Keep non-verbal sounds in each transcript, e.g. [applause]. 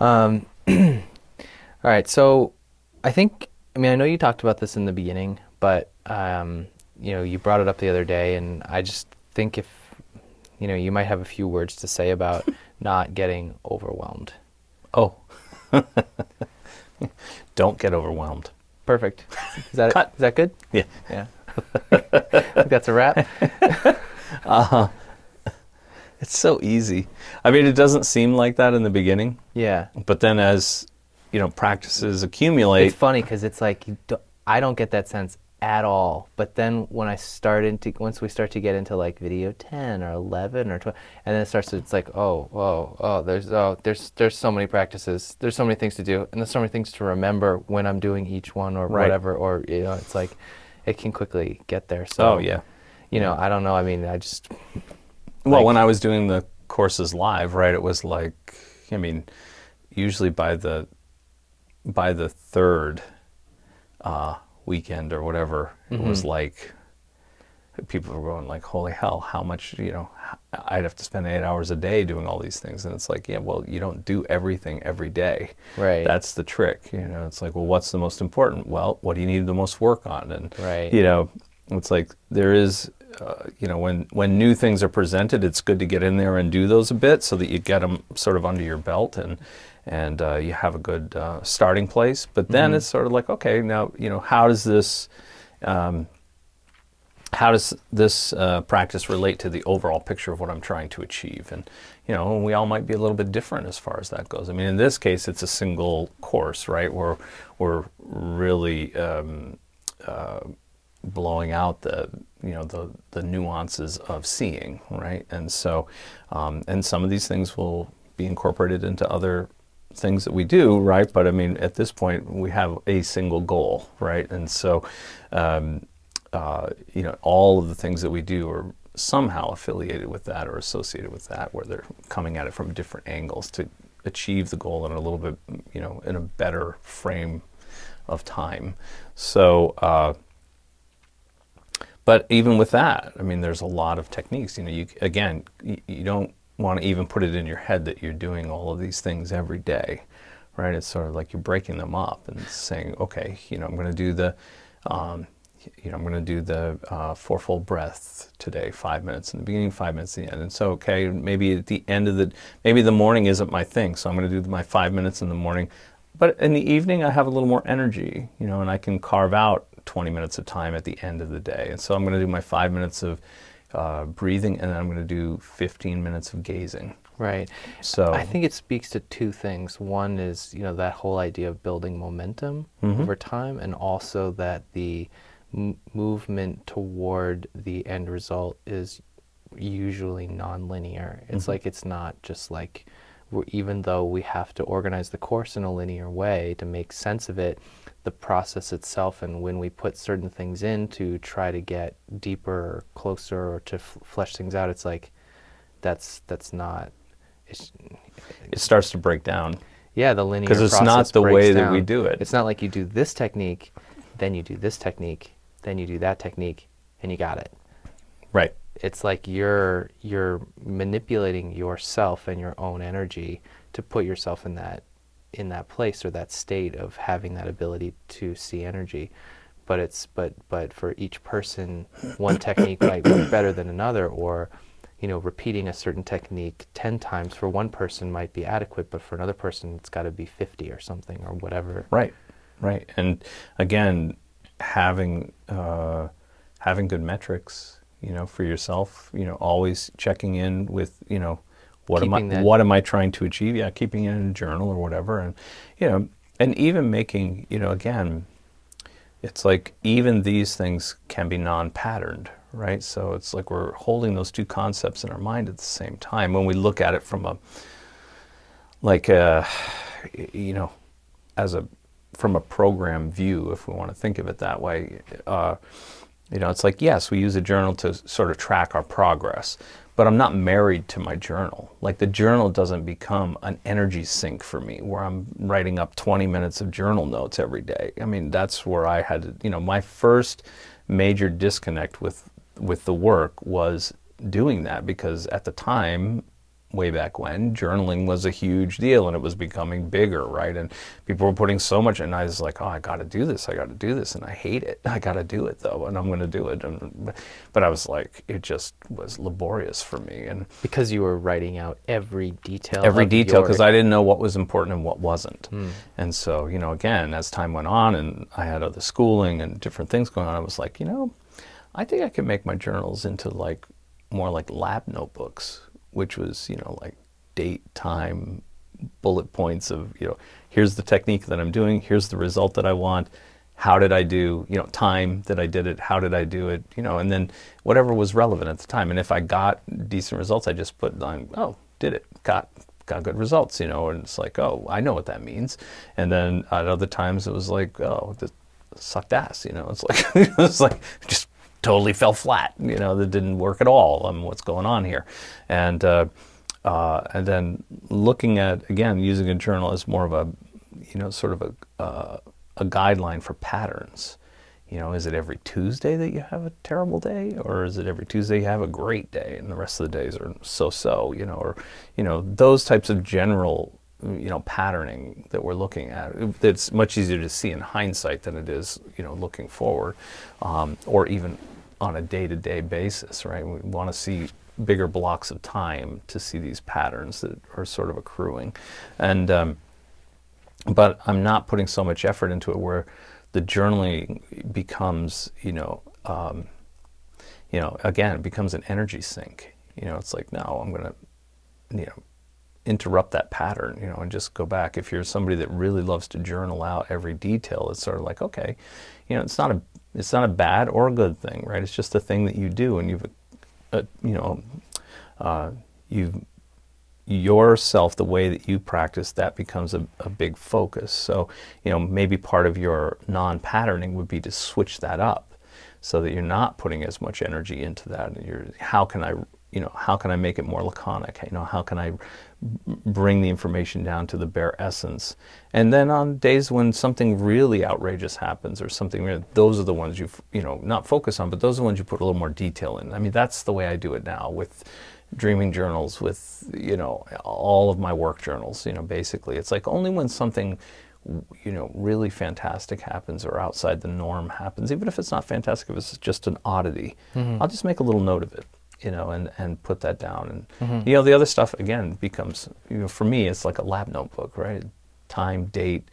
Um, [clears throat] all right. So I think, I mean, I know you talked about this in the beginning, but, um, you know, you brought it up the other day, and I just think if, you know, you might have a few words to say about [laughs] not getting overwhelmed. Oh. [laughs] Don't get overwhelmed. Perfect. Is that, Cut. is that good? Yeah. Yeah. [laughs] I think that's a wrap. It's so easy. I mean, it doesn't seem like that in the beginning, Yeah. but then as, you know, practices accumulate, It's funny because it's like you do, I don't get that sense at all. But then when I start into once we start to get into like video ten or eleven or twelve, and then it starts to it's like oh oh oh there's oh there's there's so many practices there's so many things to do and there's so many things to remember when I'm doing each one or Right. whatever or you know it's like it can quickly get there. So oh, yeah. you know I don't know I mean I just Well, Like- when I was doing the courses live, right, it was like, I mean, usually by the by the third uh, weekend or whatever, it was like people were going like, "Holy hell! How much? You know, I'd have to spend eight hours a day doing all these things." And it's like, yeah, well, you don't do everything every day. Right. That's the trick. You know, it's like, well, what's the most important? Well, what do you need the most work on? And Right. you know, it's like there is, uh, you know, when when new things are presented, it's good to get in there and do those a bit so that you get them sort of under your belt and and uh, you have a good uh, starting place. But then it's sort of like, okay, now you know, how does this um, how does this uh, practice relate to the overall picture of what I'm trying to achieve? And you know, we all might be a little bit different as far as that goes. I mean, in this case, it's a single course, right? We're we're really um, uh, blowing out the you know the the nuances of seeing, right? And so, um, and some of these things will be incorporated into other things that we do, right? But I mean, at this point, we have a single goal, right? And so, um, uh, you know, all of the things that we do are somehow affiliated with that or associated with that, where they're coming at it from different angles to achieve the goal in a little bit, you know, in a better frame of time. So, uh, but even with that, I mean, there's a lot of techniques. You know, you again, you, don't want to even put it in your head that you're doing all of these things every day, right? It's sort of like you're breaking them up and saying, okay, you know, I'm going to do the, um, you know, I'm going to do the uh, fourfold breath today, five minutes in the beginning, five minutes at the end. And so, okay, maybe at the end of the, maybe the morning isn't my thing, so I'm going to do my five minutes in the morning. But in the evening, I have a little more energy, you know, and I can carve out 20 minutes of time at the end of the day. And so I'm going to do my five minutes of uh, breathing, and then I'm going to do 15 minutes of gazing. Right. So I think it speaks to two things. One is, you know, that whole idea of building momentum over time, and also that the m- movement toward the end result is usually nonlinear. It's like it's not just like, we're, even though we have to organize the course in a linear way to make sense of it, the process itself and when we put certain things in to try to get deeper or closer or to f- flesh things out, it's like that's that's not. It's, it starts to break down. yeah, the linear because it's not the way that we do it. It's not like you do this technique, then you do this technique, then you do that technique, and you got it. Right. It's like you're you're manipulating yourself and your own energy to put yourself in that in that place or that state of having that ability to see energy. But it's but but for each person, one [coughs] technique might work better than another, or you know, repeating a certain technique ten times for one person might be adequate, but for another person, it's got to be fifty or something or whatever. Right, right, and again, having uh, having good metrics, you know, for yourself, you know, always checking in with, you know, what am I that- what am I trying to achieve? Yeah, keeping it in a journal or whatever, and you know, and even making, you know, again, it's like even these things can be non-patterned, right? So it's like we're holding those two concepts in our mind at the same time when we look at it from a like a, you know, as a from a program view, if we want to think of it that way. Uh, you know, it's like yes, we use a journal to sort of track our progress, but I'm not married to my journal. Like the journal doesn't become an energy sink for me, where I'm writing up 20 minutes of journal notes every day. I mean, that's where I had, you know, my first major disconnect with with the work was doing that because at the time way back when, journaling was a huge deal and it was becoming bigger, right? And people were putting so much, and I was like, oh, I got to do this, I got to do this, and I hate it. [laughs] I got to do it though, and I'm going to do it. And, but I was like, it just was laborious for me, and because you were writing out every detail, every detail, your- because I didn't know what was important and what wasn't. Hmm. And so, you know, again, as time went on, and I had other schooling and different things going on, I was like, you know, I think I could make my journals into like more like lab notebooks, which was, you know, like date, time, bullet points of, you know, here's the technique that I'm doing, here's the result that I want. How did I do, you know, time that I did it, how did I do it, you know, and then whatever was relevant at the time. And if I got decent results, I just put on, oh, did it, got got good results, you know, and it's like, oh, I know what that means. And then at other times it was like, oh, this sucked ass, you know. It's like [laughs] it's like just totally fell flat, you know, that didn't work at all. Um, what's going on here? And uh, uh, and then looking at again using a journal as more of a, you know, sort of a uh, a guideline for patterns. You know, is it every Tuesday that you have a terrible day, or is it every Tuesday you have a great day, and the rest of the days are so-so? You know, or you know those types of general, you know, patterning that we're looking at. It's much easier to see in hindsight than it is, you know, looking forward, um, or even on a day-to-day basis. Right? We want to see bigger blocks of time to see these patterns that are sort of accruing, and um, but I'm not putting so much effort into it where the journaling becomes, you know, um, you know, again, it becomes an energy sink. You know, it's like, no, I'm going to, you know, interrupt that pattern, you know, and just go back. If you're somebody that really loves to journal out every detail, it's sort of like, okay, you know, it's not a, it's not a bad or a good thing, right? It's just a thing that you do, and you've, uh, you know, uh, you've yourself, the way that you practice, that becomes a, a big focus. So, you know, maybe part of your non patterning would be to switch that up so that you're not putting as much energy into that. And you're, how can I, you know, how can I make it more laconic? You know, how can I bring the information down to the bare essence? And then on days when something really outrageous happens or something, those are the ones you, you know, not focus on, but those are the ones you put a little more detail in. I mean, that's the way I do it now with dreaming journals with you know all of my work journals you know basically it's like only when something you know really fantastic happens or outside the norm happens even if it's not fantastic if it's just an oddity mm-hmm. i'll just make a little note of it you know and and put that down. And you know the other stuff again becomes you know for me it's like a lab notebook right? Time date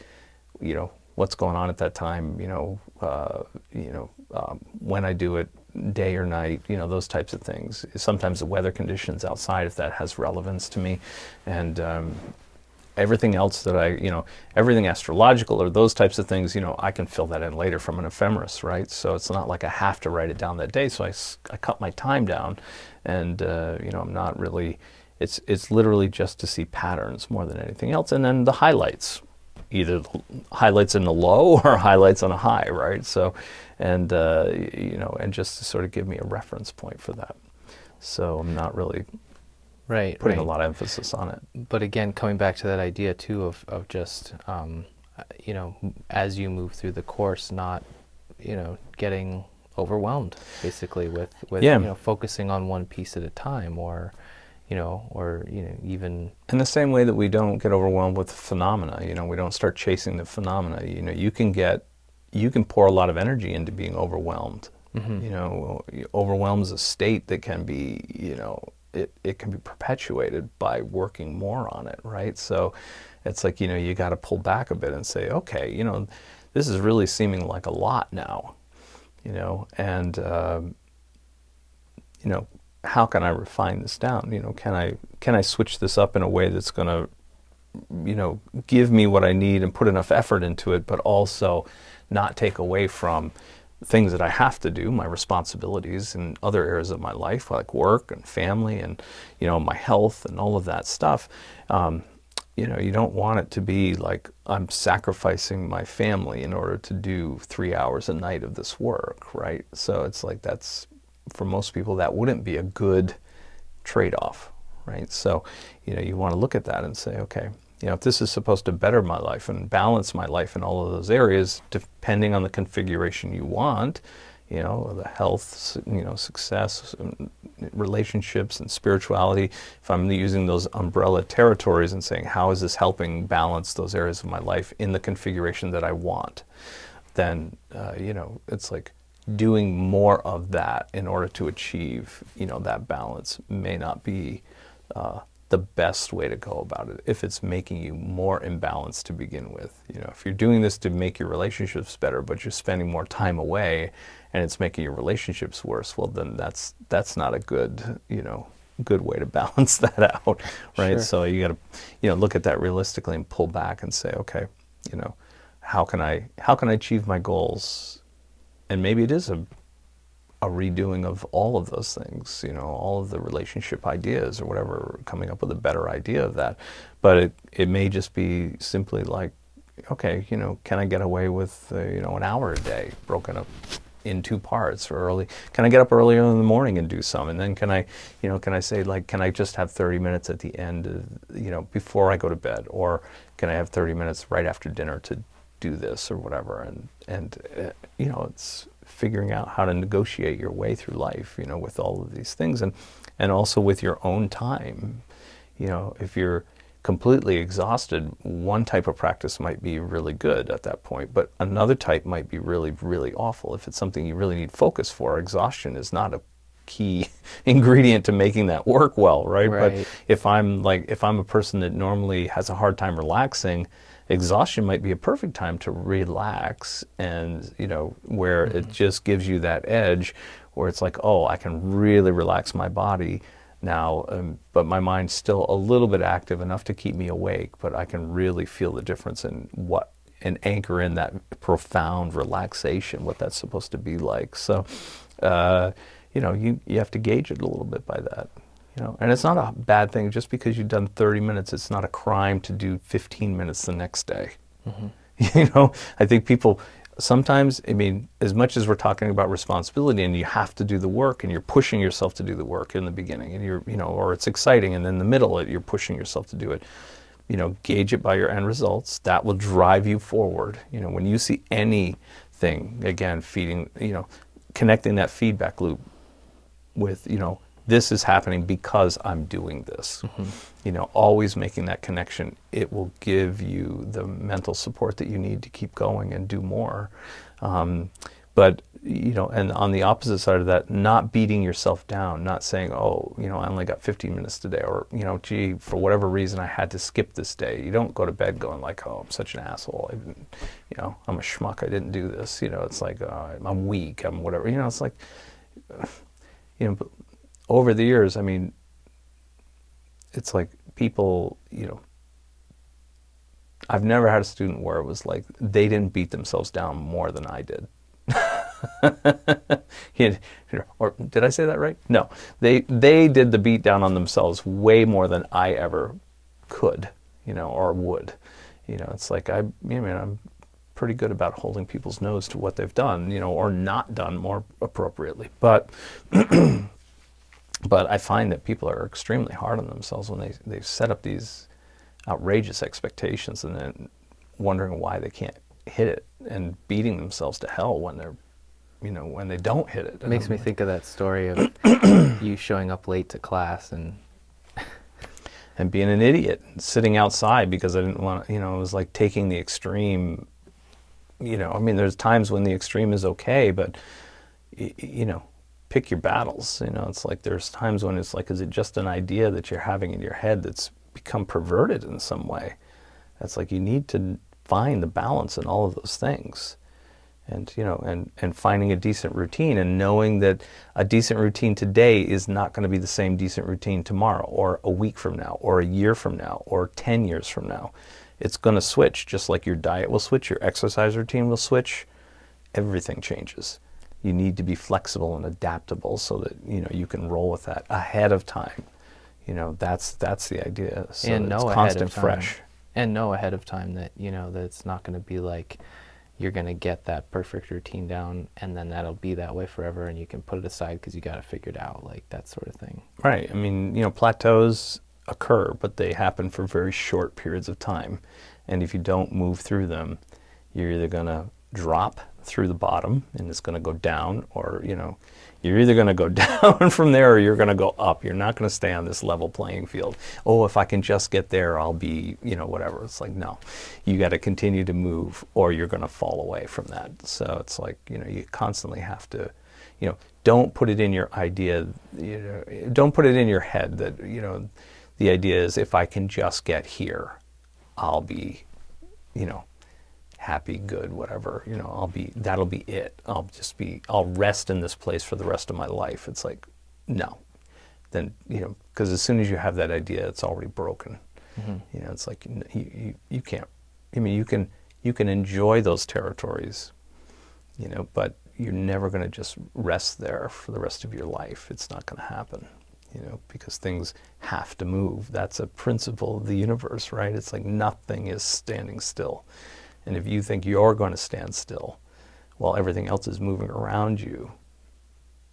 you know what's going on at that time you know uh, you know um, when i do it day or night, you know, those types of things. Sometimes the weather conditions outside, if that has relevance to me, and um, everything else that I, you know, everything astrological or those types of things, you know, I can fill that in later from an ephemeris, right? So it's not like I have to write it down that day. So I, I cut my time down, and uh, you know, I'm not really. It's it's literally just to see patterns more than anything else, and then the highlights, either the highlights in the low [laughs] or highlights on a high, right? So, and uh, you know, and just to sort of give me a reference point for that. So I'm not really right, putting right. a lot of emphasis on it. but again, coming back to that idea too of, of just, um, you know, as you move through the course, not, you know, getting overwhelmed basically with, with Yeah. you know, focusing on one piece at a time or, you know, or, you know, even, In the same way that we don't get overwhelmed with phenomena, you know, we don't start chasing the phenomena. You know, you can get, you can pour a lot of energy into being overwhelmed. You know, overwhelm is a state that can be, you know, it, it can be perpetuated by working more on it, right? So it's like, you know, you got to pull back a bit and say, okay, you know, this is really seeming like a lot now, you know, and, um, you know, how can I refine this down? You know, can I can I switch this up in a way that's going to, you know, give me what I need and put enough effort into it, but also not take away from things that I have to do, my responsibilities in other areas of my life, like work and family and, you know, my health and all of that stuff. Um, you know, you don't want it to be like I'm sacrificing my family in order to do three hours a night of this work, right? So it's like that's, for most people, that wouldn't be a good trade off, right? So, you know, you want to look at that and say, okay, you know, if this is supposed to better my life and balance my life in all of those areas, depending on the configuration you want, you know, the health, you know, success, um, relationships, and spirituality, if I'm using those umbrella territories and saying, how is this helping balance those areas of my life in the configuration that I want, then, uh, you know, it's like doing more of that in order to achieve, you know, that balance may not be uh, the best way to go about it if it's making you more imbalanced to begin with. You know, if you're doing this to make your relationships better, but you're spending more time away and it's making your relationships worse, well then that's that's not a good, you know, good way to [laughs] balance that out, right? Sure. So you got to, you know, look at that realistically and pull back and say, okay, you know, how can I how can I achieve my goals? And maybe it is a a redoing of all of those things, you know, all of the relationship ideas or whatever, coming up with a better idea of that. But it, it may just be simply like, okay, you know, can I get away with, uh, you know, an hour a day broken up in two parts or early? Can I get up earlier in the morning and do some? And then can I, you know, can I say like, can I just have 30 minutes at the end, of, you know, before I go to bed? Or can I have 30 minutes right after dinner to do this or whatever? And, and uh, you know, it's, figuring out how to negotiate your way through life, you know, with all of these things and, and also with your own time. You know, if you're completely exhausted, one type of practice might be really good at that point, but another type might be really, really awful. If it's something you really need focus for, exhaustion is not a key [laughs] ingredient to making that work well, right? right? But if I'm like, if I'm a person that normally has a hard time relaxing, exhaustion might be a perfect time to relax and you know where mm-hmm. it just gives you that edge where it's like oh i can really relax my body now um, but my mind's still a little bit active enough to keep me awake but i can really feel the difference in what and anchor in that profound relaxation what that's supposed to be like so uh, you know you, you have to gauge it a little bit by that you know, and it's not a bad thing just because you've done 30 minutes. It's not a crime to do 15 minutes the next day. Mm-hmm. [laughs] You know, I think people sometimes, I mean, as much as we're talking about responsibility and you have to do the work and you're pushing yourself to do the work in the beginning and you're, you know, or it's exciting and in the middle you're pushing yourself to do it. You know, gauge it by your end results. That will drive you forward. You know, when you see anything, again, feeding, you know, connecting that feedback loop with, you know, this is happening because I'm doing this. Mm-hmm. You know, always making that connection, it will give you the mental support that you need to keep going and do more. Um, but you know, and on the opposite side of that, not beating yourself down, not saying, "Oh, you know, I only got 15 minutes today," or you know, "Gee, for whatever reason, I had to skip this day." You don't go to bed going like, "Oh, I'm such an asshole," I didn't, you know, "I'm a schmuck," I didn't do this. You know, it's like uh, I'm weak, I'm whatever. You know, it's like, you know, over the years, I mean, it's like people, you know, I've never had a student where it was like they didn't beat themselves down more than I did. [laughs] or did I say that right? No, they they did the beat down on themselves way more than I ever could, you know, or would. You know, it's like I, I mean, I'm pretty good about holding people's nose to what they've done, you know, or not done more appropriately. But [clears throat] But I find that people are extremely hard on themselves when they, they set up these outrageous expectations and then wondering why they can't hit it and beating themselves to hell when they're you know when they don't hit it. It makes me think of that story of you showing up late to class and [laughs] and being an idiot, sitting outside because I didn't want to, you know, it was like taking the extreme you know, I mean there's times when the extreme is okay, but you know, pick your battles. You know, it's like there's times when it's like, is it just an idea that you're having in your head that's become perverted in some way? That's like you need to find the balance in all of those things. And you know, and, and finding a decent routine and knowing that a decent routine today is not going to be the same decent routine tomorrow or a week from now or a year from now or 10 years from now. It's going to switch just like your diet will switch, your exercise routine will switch, everything changes you need to be flexible and adaptable so that you know you can roll with that ahead of time. You know that's that's the idea. So and know of time. fresh. And know ahead of time that you know that it's not going to be like you're going to get that perfect routine down and then that'll be that way forever and you can put it aside because you got to figure it out like that sort of thing right i mean you know plateaus occur but they happen for very short periods of time. And if you don't move through them you're either going to drop through the bottom and it's going to go down or you know you're either going to go [laughs] down from there or you're going to go up. You're not going to stay on this level playing field. Oh if i can just get there i'll be you know whatever. It's like no you got to continue to move or you're going to fall away from that. So it's like you know you constantly have to you know don't put it in your idea you know don't put it in your head that you know the idea is if i can just get here i'll be you know happy, good, whatever. You know, I'll be that'll be it. I'll just be I'll rest in this place for the rest of my life. It's like no. Then, you know, because as soon as you have that idea, it's already broken. Mm-hmm. You know, it's like you, you you can't I mean, you can you can enjoy those territories, you know, but you're never going to just rest there for the rest of your life. It's not going to happen, you know, because things have to move. That's a principle of the universe, right? It's like nothing is standing still. And if you think you're going to stand still while everything else is moving around you,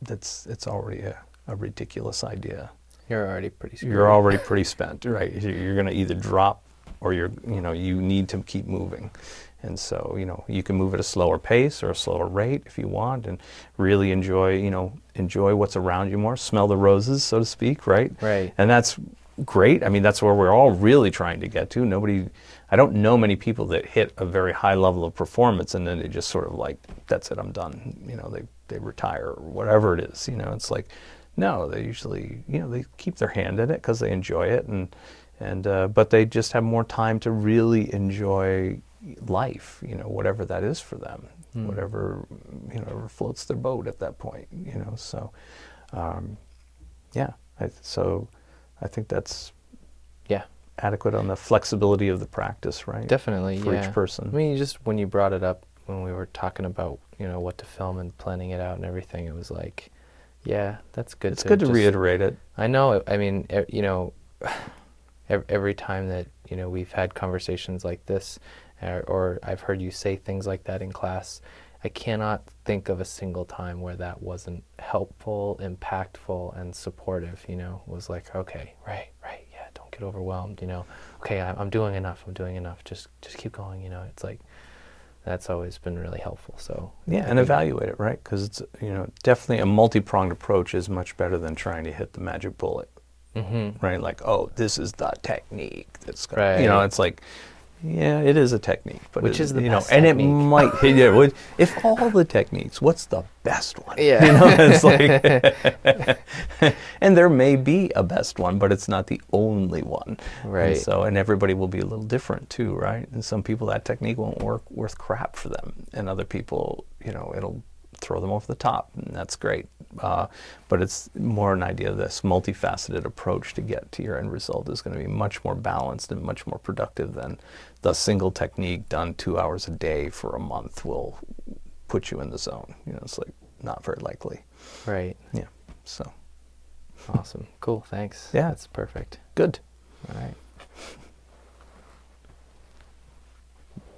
that's it's already a, a ridiculous idea. You're already pretty screwed. You're already [laughs] pretty spent, right? You're going to either drop or you're, you know, you need to keep moving. And so, you know, you can move at a slower pace or a slower rate if you want and really enjoy, you know, enjoy what's around you more, smell the roses, so to speak, right? Right. And that's great. I mean, that's where we're all really trying to get to. Nobody, I don't know many people that hit a very high level of performance and then they just sort of like, that's it, I'm done. You know, they, they retire or whatever it is. You know, it's like, no, they usually, you know, they keep their hand in it because they enjoy it and, and, uh, but they just have more time to really enjoy life, you know, whatever that is for them, mm. whatever, you know, floats their boat at that point, you know, so, um, yeah, I, so, I think that's yeah adequate on the flexibility of the practice, right? Definitely, for yeah. each person. I mean, just when you brought it up when we were talking about you know what to film and planning it out and everything, it was like, yeah, that's good. It's to good to just, reiterate it. I know. I mean, you know, [sighs] every time that you know we've had conversations like this, or, or I've heard you say things like that in class, I cannot think of a single time where that wasn't helpful, impactful, and supportive. You know, was like, okay, right, right, yeah, don't get overwhelmed. You know, okay, I'm, I'm doing enough. I'm doing enough. Just, just keep going. You know, it's like that's always been really helpful. So yeah, and evaluate it, right? Because it's you know definitely a multi-pronged approach is much better than trying to hit the magic bullet. Mm-hmm. Right, like oh, this is the technique that's going right. you know, it's like yeah, it is a technique, but which it, is the you best know, and it might. Yeah, if [laughs] all the techniques, what's the best one? Yeah, you know, it's [laughs] like, [laughs] and there may be a best one, but it's not the only one. Right. And so, and everybody will be a little different too, right? And some people that technique won't work worth crap for them, and other people, you know, it'll throw them over the top, and that's great. Uh, but it's more an idea of this multifaceted approach to get to your end result is going to be much more balanced and much more productive than the single technique done two hours a day for a month will put you in the zone. You know, it's like not very likely. Right. Yeah. So. Awesome. Cool. Thanks. Yeah. That's perfect. Good. All right.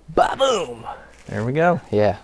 Ba boom. There we go. Yeah.